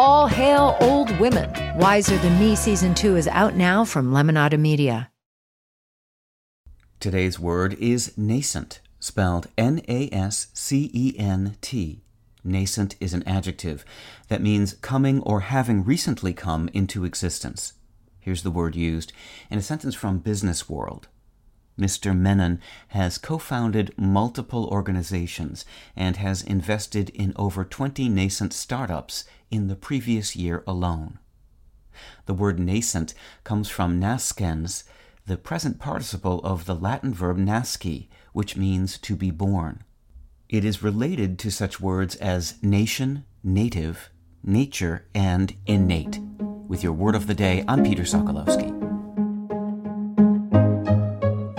All hail old women. Wiser Than Me season two is out now from Lemonada Media. Today's word is nascent, spelled N A S C E N T. Nascent is an adjective that means coming or having recently come into existence. Here's the word used in a sentence from Business World. Mr. Menon has co founded multiple organizations and has invested in over 20 nascent startups in the previous year alone. The word nascent comes from nascens, the present participle of the Latin verb nasci, which means to be born. It is related to such words as nation, native, nature, and innate. With your word of the day, I'm Peter Sokolowski.